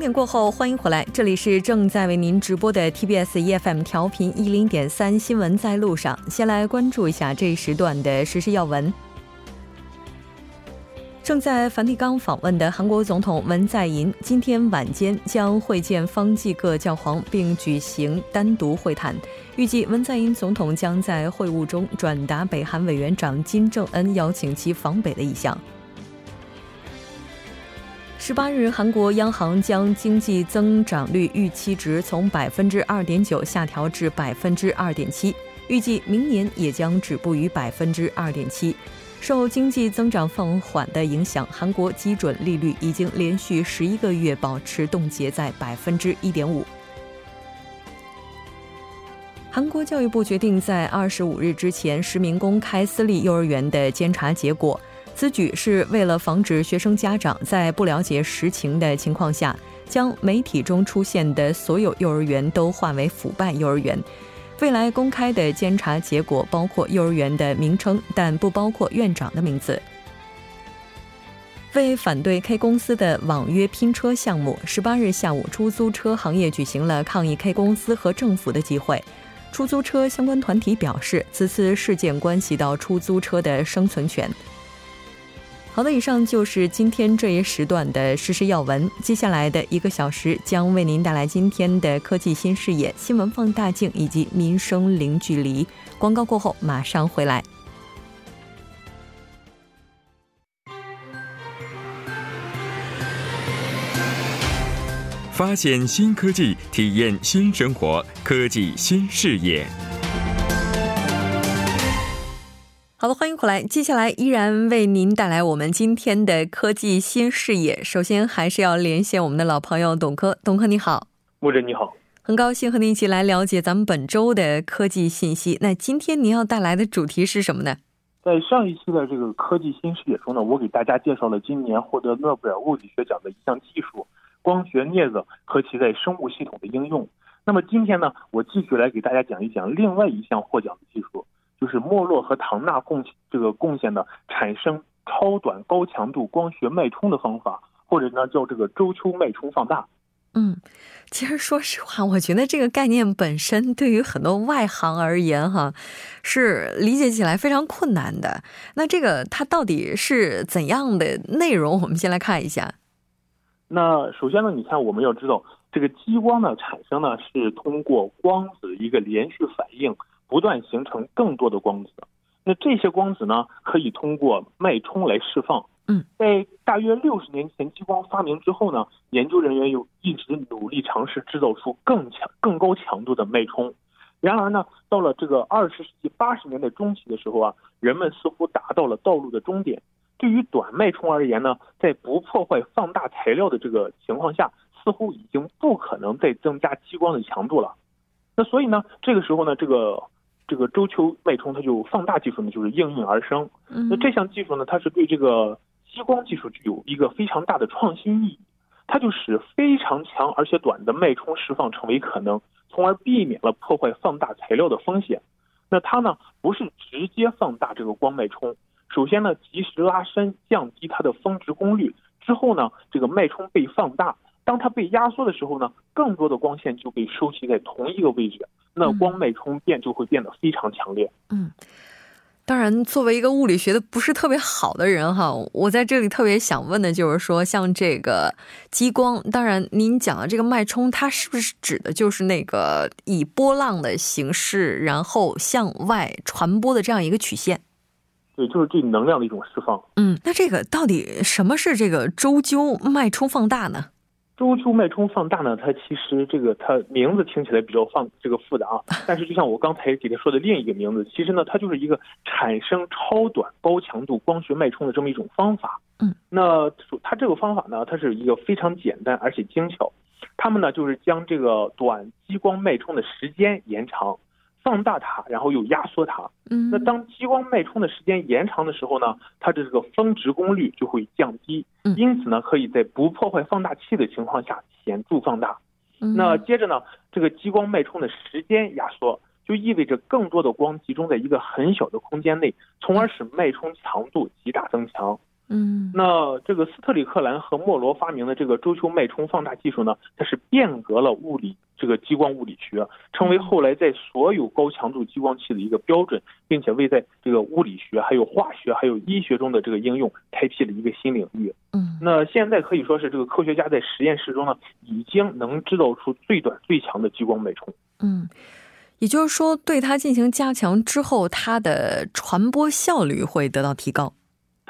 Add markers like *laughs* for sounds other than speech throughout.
点过后，欢迎回来，这里是正在为您直播的 TBS EFM 调频一零点三新闻在路上。先来关注一下这一时段的实时要闻。正在梵蒂冈访问的韩国总统文在寅，今天晚间将会见方济各教皇，并举行单独会谈。预计文在寅总统将在会晤中转达北韩委员长金正恩邀请其访北的意向。十八日，韩国央行将经济增长率预期值从百分之二点九下调至百分之二点七，预计明年也将止步于百分之二点七。受经济增长放缓的影响，韩国基准利率已经连续十一个月保持冻结在百分之一点五。韩国教育部决定在二十五日之前实名公开私立幼儿园的监察结果，此举是为了防止学生家长在不了解实情的情况下，将媒体中出现的所有幼儿园都划为腐败幼儿园。未来公开的监察结果包括幼儿园的名称，但不包括院长的名字。为反对 K 公司的网约拼车项目，十八日下午，出租车行业举行了抗议 K 公司和政府的集会。出租车相关团体表示，此次事件关系到出租车的生存权。好的，以上就是今天这一时段的实时要闻。接下来的一个小时将为您带来今天的科技新视野、新闻放大镜以及民生零距离。广告过后马上回来。发现新科技，体验新生活，科技新视野。好的，欢迎回来。接下来依然为您带来我们今天的科技新视野。首先还是要连线我们的老朋友董科，董科你好，木真你好，很高兴和您一起来了解咱们本周的科技信息。那今天您要带来的主题是什么呢？在上一期的这个科技新视野中呢，我给大家介绍了今年获得诺贝尔物理学奖的一项技术——光学镊子和其在生物系统的应用。那么今天呢，我继续来给大家讲一讲另外一项获奖的技术。就是莫洛和唐纳贡这个贡献的产生超短高强度光学脉冲的方法，或者呢叫这个周丘脉冲放大。嗯，其实说实话，我觉得这个概念本身对于很多外行而言，哈，是理解起来非常困难的。那这个它到底是怎样的内容？我们先来看一下。那首先呢，你看我们要知道，这个激光的产生呢是通过光子一个连续反应。不断形成更多的光子，那这些光子呢，可以通过脉冲来释放。嗯，在大约六十年前激光发明之后呢，研究人员又一直努力尝试制造出更强、更高强度的脉冲。然而呢，到了这个二十世纪八十年代中期的时候啊，人们似乎达到了道路的终点。对于短脉冲而言呢，在不破坏放大材料的这个情况下，似乎已经不可能再增加激光的强度了。那所以呢，这个时候呢，这个。这个周球脉冲，它就放大技术呢，就是应运而生。那这项技术呢，它是对这个激光技术具有一个非常大的创新意义。它就使非常强而且短的脉冲释放成为可能，从而避免了破坏放大材料的风险。那它呢，不是直接放大这个光脉冲，首先呢，及时拉伸，降低它的峰值功率，之后呢，这个脉冲被放大。当它被压缩的时候呢，更多的光线就被收集在同一个位置，那光脉冲变就会变得非常强烈。嗯，当然，作为一个物理学的不是特别好的人哈，我在这里特别想问的就是说，像这个激光，当然您讲的这个脉冲，它是不是指的就是那个以波浪的形式，然后向外传播的这样一个曲线？对，就是对能量的一种释放。嗯，那这个到底什么是这个周究脉冲放大呢？周丘脉冲放大呢？它其实这个它名字听起来比较放这个复杂啊，*laughs* 但是就像我刚才给他说的另一个名字，其实呢，它就是一个产生超短高强度光学脉冲的这么一种方法。嗯，那它这个方法呢，它是一个非常简单而且精巧，他们呢就是将这个短激光脉冲的时间延长。放大它，然后又压缩它。嗯，那当激光脉冲的时间延长的时候呢，它的这个峰值功率就会降低。嗯，因此呢，可以在不破坏放大器的情况下显著放大。那接着呢，这个激光脉冲的时间压缩，就意味着更多的光集中在一个很小的空间内，从而使脉冲强度极大增强。嗯，那这个斯特里克兰和莫罗发明的这个周球脉冲放大技术呢，它是变革了物理这个激光物理学，成为后来在所有高强度激光器的一个标准，并且为在这个物理学、还有化学、还有医学中的这个应用开辟了一个新领域。嗯，那现在可以说是这个科学家在实验室中呢，已经能制造出最短最强的激光脉冲。嗯，也就是说，对它进行加强之后，它的传播效率会得到提高。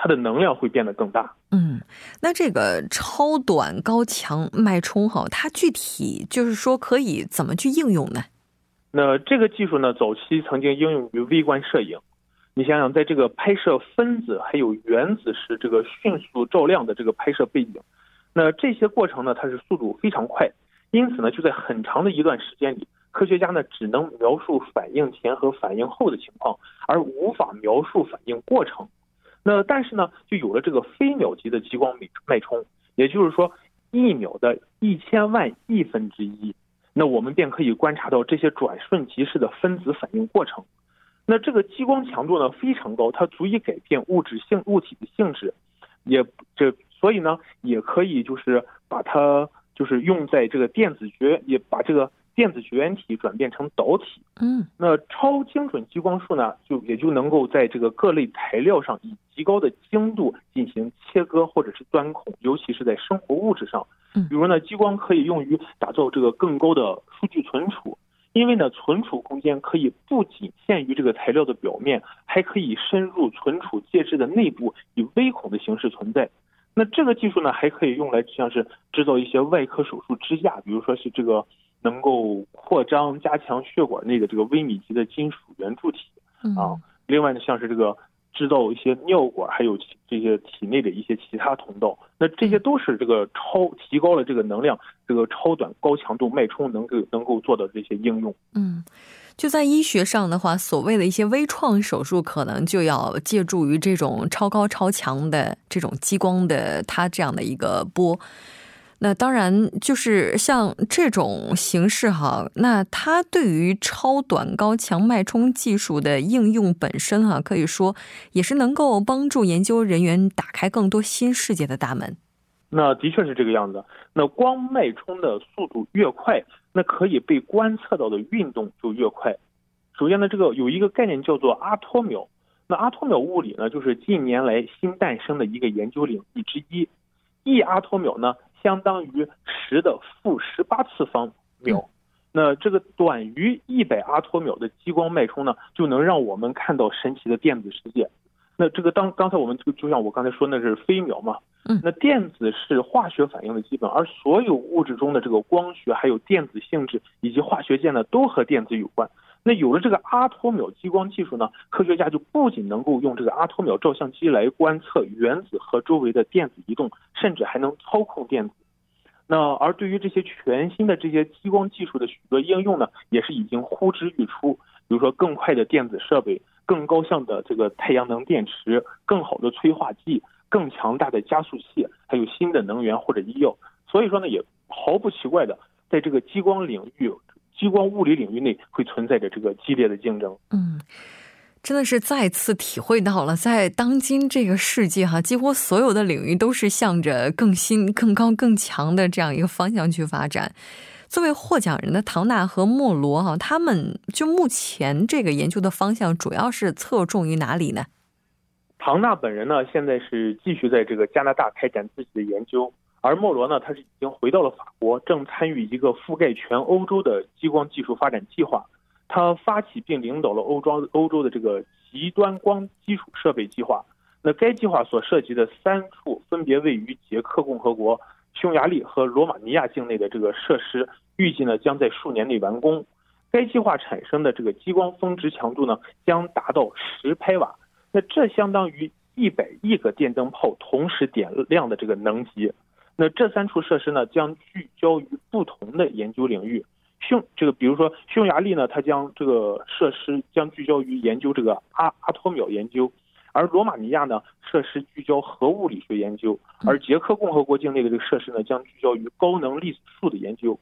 它的能量会变得更大。嗯，那这个超短高强脉冲哈，它具体就是说可以怎么去应用呢？那这个技术呢，早期曾经应用于微观摄影。你想想，在这个拍摄分子还有原子时这个迅速照亮的这个拍摄背景，那这些过程呢，它是速度非常快，因此呢，就在很长的一段时间里，科学家呢只能描述反应前和反应后的情况，而无法描述反应过程。那但是呢，就有了这个飞秒级的激光脉脉冲，也就是说，一秒的一千万亿分之一，那我们便可以观察到这些转瞬即逝的分子反应过程。那这个激光强度呢非常高，它足以改变物质性物体的性质，也这所以呢也可以就是把它就是用在这个电子学也把这个。电子绝缘体转变成导体，嗯，那超精准激光束呢，就也就能够在这个各类材料上以极高的精度进行切割或者是钻孔，尤其是在生活物质上，嗯，比如呢，激光可以用于打造这个更高的数据存储，因为呢，存储空间可以不仅限于这个材料的表面，还可以深入存储介质的内部，以微孔的形式存在。那这个技术呢，还可以用来像是制造一些外科手术支架，比如说是这个。能够扩张、加强血管内的这个微米级的金属圆柱体啊，另外呢，像是这个制造一些尿管，还有这些体内的一些其他通道，那这些都是这个超提高了这个能量，这个超短高强度脉冲能够能够做到这些应用。嗯，就在医学上的话，所谓的一些微创手术，可能就要借助于这种超高超强的这种激光的它这样的一个波。那当然，就是像这种形式哈，那它对于超短高强脉冲技术的应用本身哈，可以说也是能够帮助研究人员打开更多新世界的大门。那的确是这个样子。那光脉冲的速度越快，那可以被观测到的运动就越快。首先呢，这个有一个概念叫做阿托秒。那阿托秒物理呢，就是近年来新诞生的一个研究领域之一。一阿托秒呢？相当于十的负十八次方秒，那这个短于一百阿托秒的激光脉冲呢，就能让我们看到神奇的电子世界。那这个当刚才我们就就像我刚才说，那是飞秒嘛。嗯，那电子是化学反应的基本，而所有物质中的这个光学、还有电子性质以及化学键呢，都和电子有关。那有了这个阿托秒激光技术呢，科学家就不仅能够用这个阿托秒照相机来观测原子和周围的电子移动，甚至还能操控电子。那而对于这些全新的这些激光技术的许多应用呢，也是已经呼之欲出。比如说更快的电子设备、更高效的这个太阳能电池、更好的催化剂、更强大的加速器，还有新的能源或者医药。所以说呢，也毫不奇怪的，在这个激光领域。激光物理领域内会存在着这个激烈的竞争。嗯，真的是再次体会到了，在当今这个世界哈，几乎所有的领域都是向着更新、更高、更强的这样一个方向去发展。作为获奖人的唐纳和莫罗哈，他们就目前这个研究的方向主要是侧重于哪里呢？唐纳本人呢，现在是继续在这个加拿大开展自己的研究。而莫罗呢，他是已经回到了法国，正参与一个覆盖全欧洲的激光技术发展计划。他发起并领导了欧洲欧洲的这个极端光基础设备计划。那该计划所涉及的三处分别位于捷克共和国、匈牙利和罗马尼亚境内的这个设施，预计呢将在数年内完工。该计划产生的这个激光峰值强度呢将达到十拍瓦，那这相当于一百亿个电灯泡同时点亮的这个能级。那这三处设施呢，将聚焦于不同的研究领域。匈这个，比如说匈牙利呢，它将这个设施将聚焦于研究这个阿阿托秒研究；而罗马尼亚呢，设施聚焦核物理学研究；而捷克共和国境内的这个设施呢，将聚焦于高能粒子束的研究。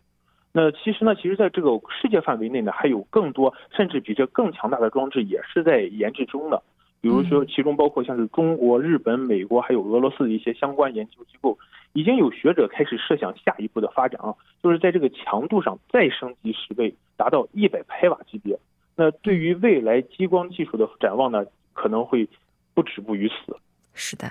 那其实呢，其实在这个世界范围内呢，还有更多甚至比这更强大的装置也是在研制中的。比如说其中包括像是中国、日本、美国还有俄罗斯的一些相关研究机构，已经有学者开始设想下一步的发展啊，就是在这个强度上再升级十倍，达到一百拍瓦级别。那对于未来激光技术的展望呢，可能会不止步于此。是的。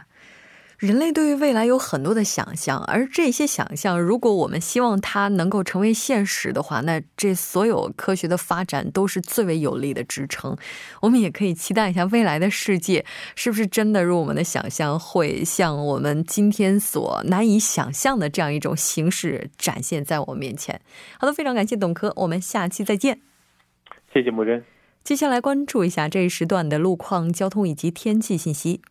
人类对于未来有很多的想象，而这些想象，如果我们希望它能够成为现实的话，那这所有科学的发展都是最为有力的支撑。我们也可以期待一下未来的世界是不是真的如我们的想象，会像我们今天所难以想象的这样一种形式展现在我们面前。好的，非常感谢董科，我们下期再见。谢谢木真。接下来关注一下这一时段的路况、交通以及天气信息。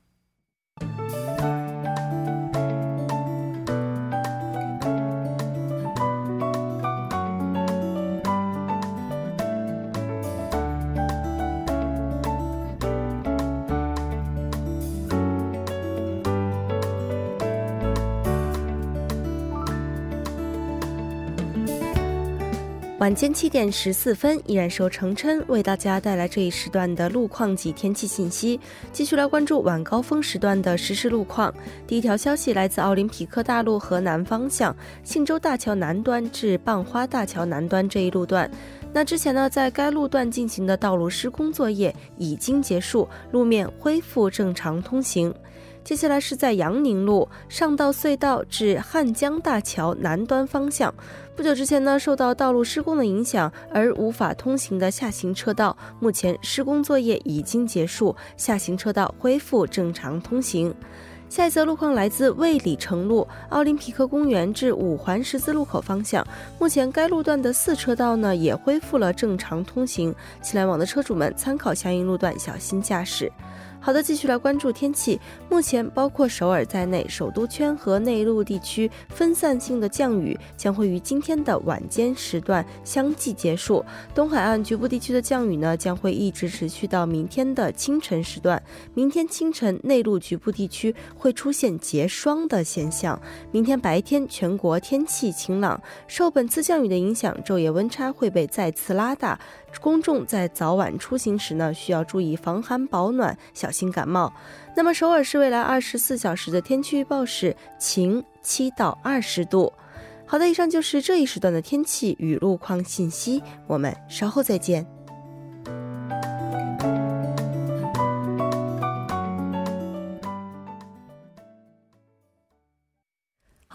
晚间七点十四分，依然是由程琛为大家带来这一时段的路况及天气信息。继续来关注晚高峰时段的实时路况。第一条消息来自奥林匹克大路河南方向信州大桥南端至蚌花大桥南端这一路段。那之前呢，在该路段进行的道路施工作业已经结束，路面恢复正常通行。接下来是在杨宁路上道隧道至汉江大桥南端方向。不久之前呢，受到道路施工的影响而无法通行的下行车道，目前施工作业已经结束，下行车道恢复正常通行。下一则路况来自卫理城路奥林匹克公园至五环十字路口方向，目前该路段的四车道呢也恢复了正常通行，请来往的车主们参考相应路段，小心驾驶。好的，继续来关注天气。目前，包括首尔在内，首都圈和内陆地区分散性的降雨将会于今天的晚间时段相继结束。东海岸局部地区的降雨呢，将会一直持续到明天的清晨时段。明天清晨，内陆局部地区会出现结霜的现象。明天白天，全国天气晴朗。受本次降雨的影响，昼夜温差会被再次拉大。公众在早晚出行时呢，需要注意防寒保暖，小心感冒。那么，首尔市未来二十四小时的天气预报是晴，七到二十度。好的，以上就是这一时段的天气与路况信息，我们稍后再见。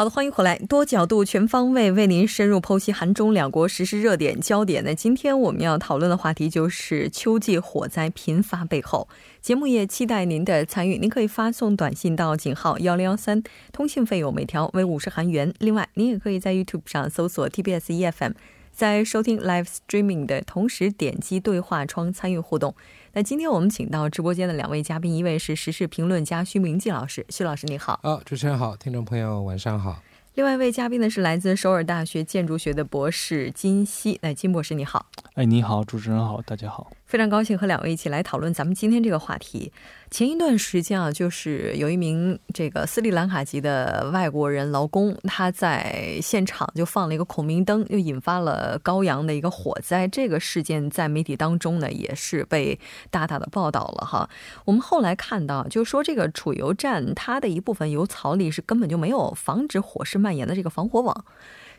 好的，欢迎回来，多角度、全方位为您深入剖析韩中两国实时热点焦点。那今天我们要讨论的话题就是秋季火灾频发背后。节目也期待您的参与，您可以发送短信到井号幺零幺三，通信费用每条为五十韩元。另外，您也可以在 YouTube 上搜索 TBS EFM，在收听 Live Streaming 的同时点击对话窗参与互动。那今天我们请到直播间的两位嘉宾，一位是时事评论家徐明季老师，徐老师你好。啊，主持人好，听众朋友晚上好。另外一位嘉宾呢是来自首尔大学建筑学的博士金熙，那金博士你好。哎，你好，主持人好，大家好。非常高兴和两位一起来讨论咱们今天这个话题。前一段时间啊，就是有一名这个斯里兰卡籍的外国人劳工，他在现场就放了一个孔明灯，又引发了高阳的一个火灾。这个事件在媒体当中呢，也是被大大的报道了哈。我们后来看到，就说这个储油站它的一部分油槽里是根本就没有防止火势蔓延的这个防火网。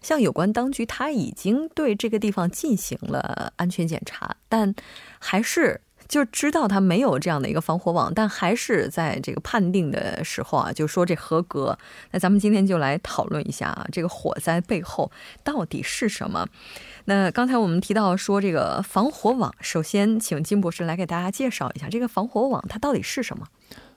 像有关当局，他已经对这个地方进行了安全检查，但还是。就知道他没有这样的一个防火网，但还是在这个判定的时候啊，就说这合格。那咱们今天就来讨论一下啊，这个火灾背后到底是什么？那刚才我们提到说这个防火网，首先请金博士来给大家介绍一下这个防火网它到底是什么？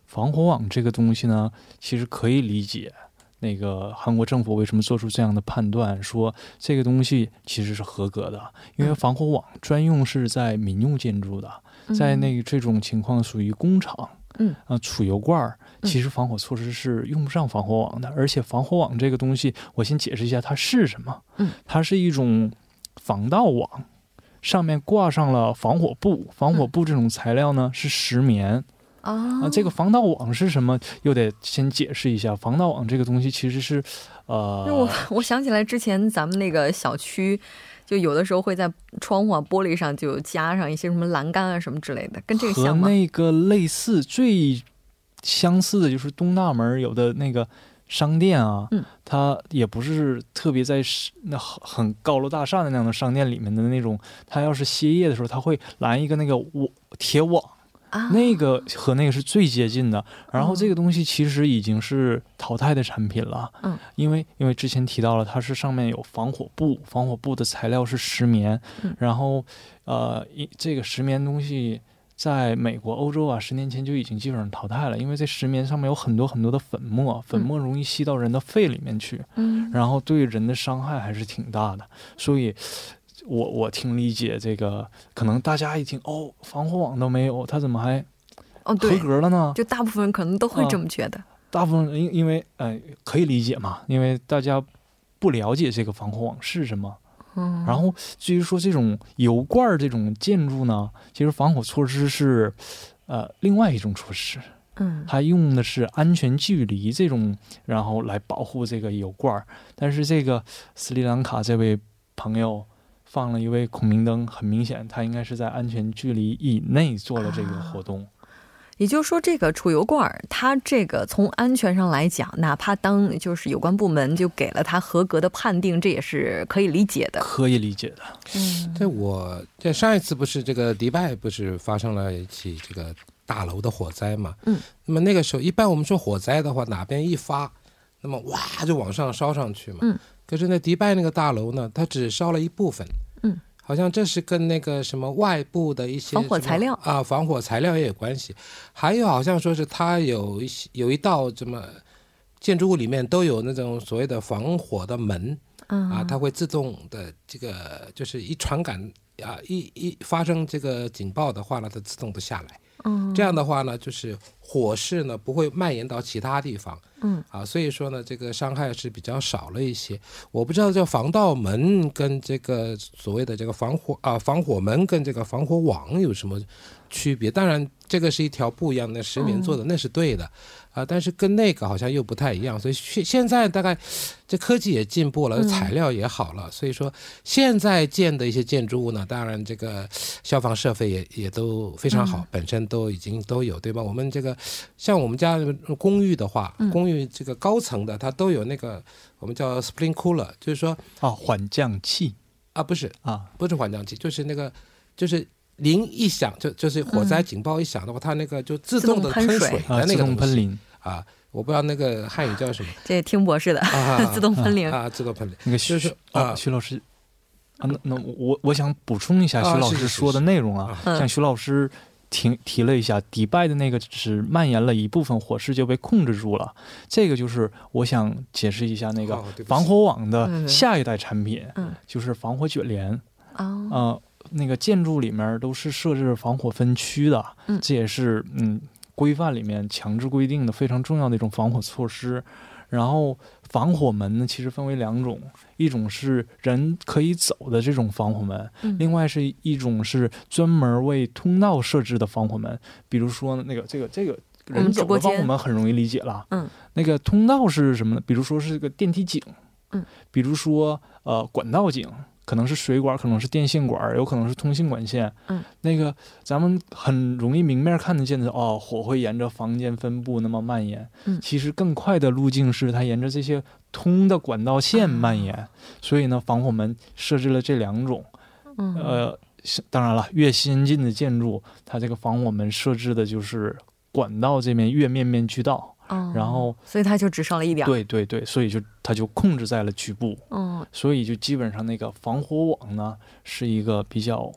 防火网这个东西呢，其实可以理解，那个韩国政府为什么做出这样的判断，说这个东西其实是合格的，因为防火网专用是在民用建筑的。在那这种情况属于工厂，嗯。啊，储油罐儿其实防火措施是用不上防火网的，而且防火网这个东西，我先解释一下它是什么。嗯，它是一种防盗网，上面挂上了防火布，防火布这种材料呢是石棉，啊这个防盗网是什么？又得先解释一下。防盗网这个东西其实是，呃，我我想起来之前咱们那个小区，就有的时候会在窗户啊、玻璃上就加上一些什么栏杆啊什么之类的，跟这个和像吗？那个类似，最相似的就是东大门有的那个商店啊，嗯它也不是特别在那很很高楼大厦的那样的商店里面的那种，它要是歇业的时候，它会拦一个那个网铁网。啊，那个和那个是最接近的。然后哦这个东西其实已经是淘汰的产品了，嗯，因为因为之前提到了，它是上面有防火布，防火布的材料是石棉，嗯然后呃，一这个石棉东西。在美国、欧洲啊，十年前就已经基本上淘汰了，因为这石棉上面有很多很多的粉末，粉末容易吸到人的肺里面去，嗯然后对人的伤害还是挺大的。所以，我我挺理解这个，可能大家一听哦，防火网都没有，他怎么还哦合，格了呢？就大部分人可能都会这么觉得。大部分人因因为呃可以理解嘛，因为大家不了解这个防火网是什么。嗯，然后至于说这种油罐儿这种建筑呢，其实防火措施是呃另外一种措施，嗯它用的是安全距离这种，然后来保护这个油罐儿。但是这个斯里兰卡这位朋友放了一位孔明灯，很明显他应该是在安全距离以内做了这个活动。也就是说，这个储油罐儿，它这个从安全上来讲，哪怕当就是有关部门就给了它合格的判定，这也是可以理解的。可以理解的，嗯这我在上一次不是这个迪拜不是发生了一起这个大楼的火灾嘛？嗯，那么那个时候一般我们说火灾的话，哪边一发，那么哇就往上烧上去嘛。嗯，可是那迪拜那个大楼呢，它只烧了一部分。嗯，好像这是跟那个什么外部的一些防火材料啊，防火材料也有关系。还有好像说是它有一些有一道什么建筑物里面都有那种所谓的防火的门。嗯啊，它会自动的这个就是一传感啊，一一发生这个警报的话呢，它自动的下来。嗯这样的话呢，就是火势呢不会蔓延到其他地方。嗯啊，所以说呢，这个伤害是比较少了一些。我不知道这防盗门跟这个所谓的这个防火啊防火门跟这个防火网有什么区别？当然，这个是一条不一样的石棉做的，那是对的。啊，但是跟那个好像又不太一样，所以现现在大概这科技也进步了，嗯材料也好了，所以说现在建的一些建筑物呢，当然这个消防设备也也都非常好，嗯本身都已经都有，对吧？我们这个像我们家公寓的话，嗯公寓这个高层的它都有那个我们叫 spring cooler，就是说啊，缓降器啊不是啊，不是缓降器，就是那个就是。铃一响，就就是火灾警报一响的话，它那个就自动的喷水。的那个喷淋，啊，我不知道那个汉语叫什么。*laughs* 这听博士的、啊 *laughs* 自动喷淋。啊，自动喷淋。那个徐就是啊，啊徐老师啊，那那我我想补充一下啊徐老师说的内容啊，嗯。像徐老师提提了一下，迪拜的那个只是蔓延了一部分火势就被控制住了，这个就是我想解释一下那个防火网嗯。的下一代产品，嗯。就是防火卷帘。哦，呃，那个建筑里面都是设置防火分区的，嗯这也是嗯规范里面强制规定的非常重要的一种防火措施。然后防火门呢，其实分为两种，一种是人可以走的这种防火门，嗯另外是一种是专门为通道设置的防火门。比如说那个这个这个我们人走的防火门很容易理解了，嗯，那个通道是什么呢？比如说是个电梯井，嗯，比如说呃管道井。可能是水管，可能是电线管，有可能是通信管线。嗯，那个咱们很容易明面看得见的哦，火会沿着房间分布那么蔓延。嗯其实更快的路径是它沿着这些通的管道线蔓延。所以呢，防火门设置了这两种。嗯呃，当然了，越先进的建筑，它这个防火门设置的就是管道这面越面面俱到。哦然后所以它就只剩了一点。对对对，所以就它就控制在了局部。嗯所以就基本上那个防火网呢是一个比较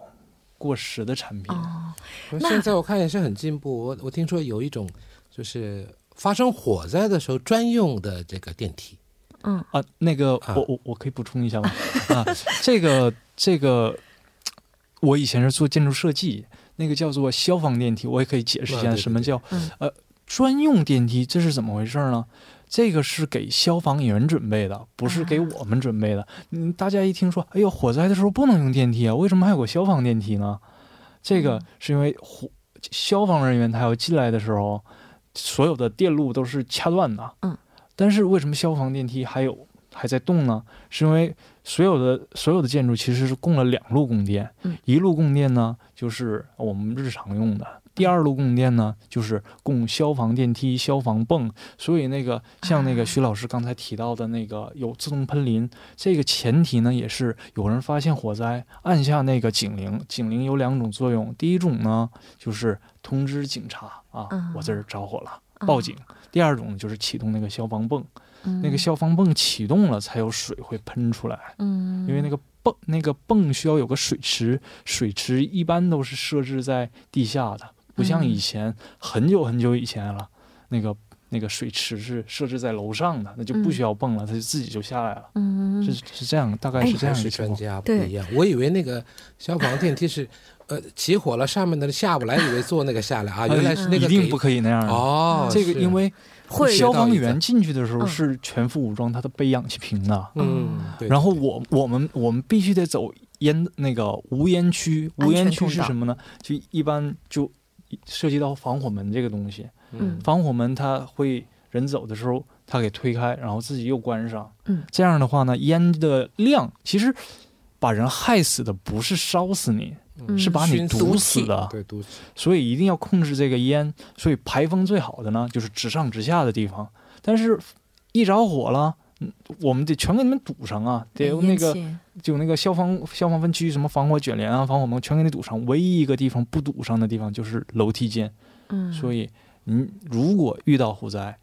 过时的产品。哦，现在我看也是很进步。我我听说有一种就是发生火灾的时候专用的这个电梯，嗯啊，那个啊我我我可以补充一下吗？*laughs* 啊，这个这个，我以前是做建筑设计，那个叫做消防电梯，我也可以解释一下什么叫嗯呃专用电梯，这是怎么回事呢？这个是给消防员准备的，不是给我们准备的。嗯，大家一听说，哎呦，火灾的时候不能用电梯啊，为什么还有个消防电梯呢？这个是因为火消防人员他要进来的时候，所有的电路都是掐断的。嗯，但是为什么消防电梯还有还在动呢？是因为所有的所有的建筑其实是供了两路供电，嗯一路供电呢就是我们日常用的。第二路供电呢，就是供消防电梯、消防泵，所以那个像那啊个徐老师刚才提到的那个有自动喷淋，这个前提呢也是有人发现火灾，按下那个警铃，警铃有两种作用，第一种呢就是通知警察啊嗯，我这儿着火了，报警；第二种就是启动那个消防泵，嗯那个消防泵启动了才有水会喷出来，嗯，因为那个泵那个泵需要有个水池，水池一般都是设置在地下的，不像以前、很久很久以前了，那个那个水池是设置在楼上的，那就不需要泵了，它就自己就下来了。嗯是是这样，大概哎是这样。专家不对一样。我以为那个消防电梯是，呃，起火了，上面的下不来，以为坐那个下来啊，原来是那个给一定不可以那样的。哦，这个因为会消防员进去的时候嗯是全副武装，他都背氧气瓶的。嗯，对然后我我们我们必须得走烟那个无烟区，无烟区是什么呢？就一般就涉及到防火门这个东西。嗯防火门它会人走的时候，它给推开，然后自己又关上。嗯，这样的话呢，烟的量其实把人害死的不是烧死你，嗯是把你堵死毒死的。对毒死，所以一定要控制这个烟。所以排风最好的呢，就是直上直下的地方。但是，一着火了，嗯我们得全给你们堵上啊，得有那个就那个消防消防分区，什么防火卷帘啊、防火门，全给你堵上。唯一一个地方不堵上的地方就是楼梯间。嗯，所以，你如果遇到火灾，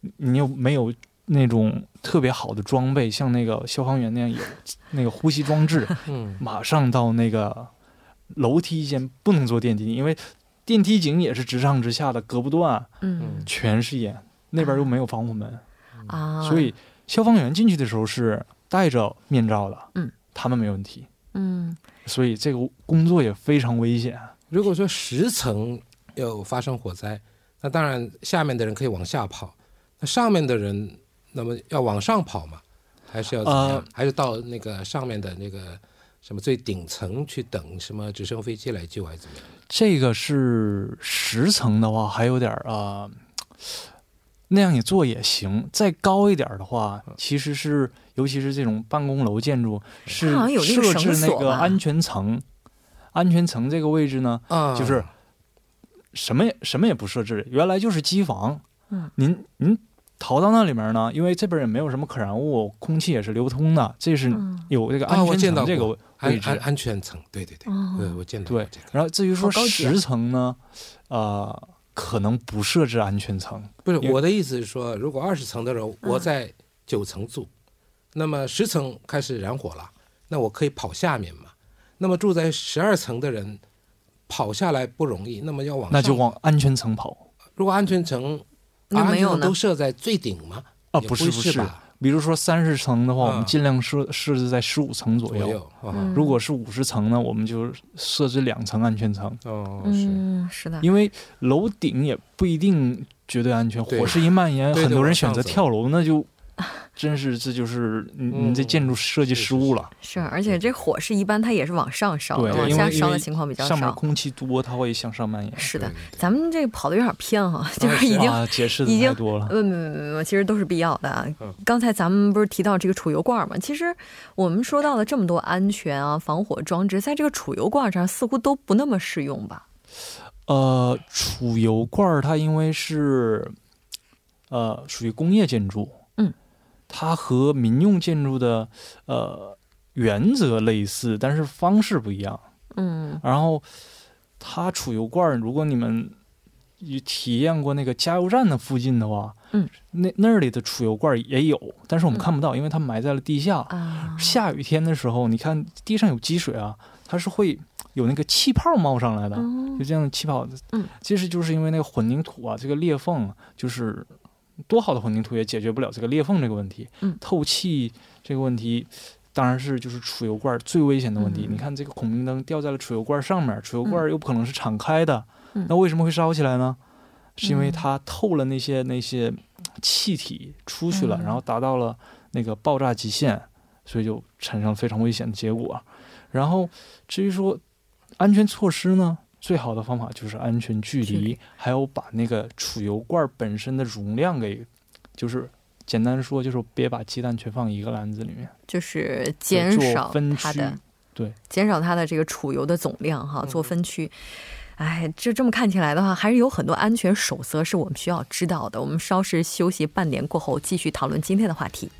你你又没有那种特别好的装备，像那个消防员那样有那个呼吸装置，*laughs* 嗯马上到那个楼梯间，不能坐电梯，因为电梯井也是直上直下的，隔不断，嗯。全是烟，那边又没有防火门，啊，所以消防员进去的时候是戴着面罩的，嗯，他们没问题，嗯。所以这个工作也非常危险。如果说十层要发生火灾，那当然下面的人可以往下跑，那上面的人那么要往上跑嘛，还是要怎么样？呃还是到那个上面的那个什么最顶层去等什么直升飞机来救，还是怎么样？这个是十层的话，还有点儿啊、呃那样你做也行。再高一点儿的话，其实是尤其是这种办公楼建筑，是设置那个安全层。安全层这个位置呢，啊就是什么也什么也不设置，原来就是机房。嗯，您您逃到那里面呢，因为这边也没有什么可燃物，空气也是流通的，这是嗯有这个啊安全我见到过层这个位置。安安安全层，对对对，哦对我见到过对这个。然后至于说十层呢，呃，可能不设置安全层。不是我的意思是说，如果二十层的人，我在九层住，那么十层开始燃火了，那我可以跑下面嘛？那么住在十二层的人跑下来不容易，那么要往那就往安全层跑如果安全层，那没有都设在最顶吗？啊，不是不是。比如说三十层的话，我们嗯尽量设设置在十五层左右。如果是五十层呢，我们就设置两层安全层，哦是，嗯是。的，因为楼顶也不一定绝对安全，火势一蔓延，很多人选择跳楼，那就 *laughs* 真是这就是你你这嗯建筑设计失误了。是，而且这火是一般它也是往上烧的，往下烧的情况比较上面少。空气多，它会向上蔓延。是的咱们这个跑的有点偏哈，*laughs* 就是已经啊，解释的已经太多了。呃，没没没没，其实都是必要的。刚才咱们不是提到这个储油罐嘛？其实我们说到了这么多安全啊、防火装置，在这个储油罐上似乎都不那么适用吧？呃，储油罐它因为是呃属于工业建筑，嗯，它和民用建筑的呃原则类似，但是方式不一样。嗯然后它储油罐儿，如果你们有体验过那个加油站的附近的话，嗯，那那里的储油罐儿也有，但是我们嗯看不到，因为它埋在了地下。啊，下雨天的时候，你看地上有积水啊，它是会有那个气泡冒上来的。嗯就这样的气泡，嗯，其实就是因为那个混凝土啊，这个裂缝啊，就是多好的混凝土也解决不了这个裂缝这个问题，嗯。透气这个问题，当然是就是储油罐最危险的问题。嗯。你看这个孔明灯掉在了储油罐上面，储油罐又不可能是敞开的，嗯。那为什么会烧起来呢？是因为嗯。它透了那些那些气体出去了，嗯。然后达到了那个爆炸极限，所以就产生了非常危险的结果。然后至于说安全措施呢，最好的方法就是安全距离，还有把那个储油罐本身的容量给，就是简单说就是别把鸡蛋全放一个篮子里面，就是减少分区它的，对，减少它的这个储油的总量哈，嗯做分区。哎，就这么看起来的话，还是有很多安全守则是我们需要知道的。我们稍事休息半年过后，继续讨论今天的话题。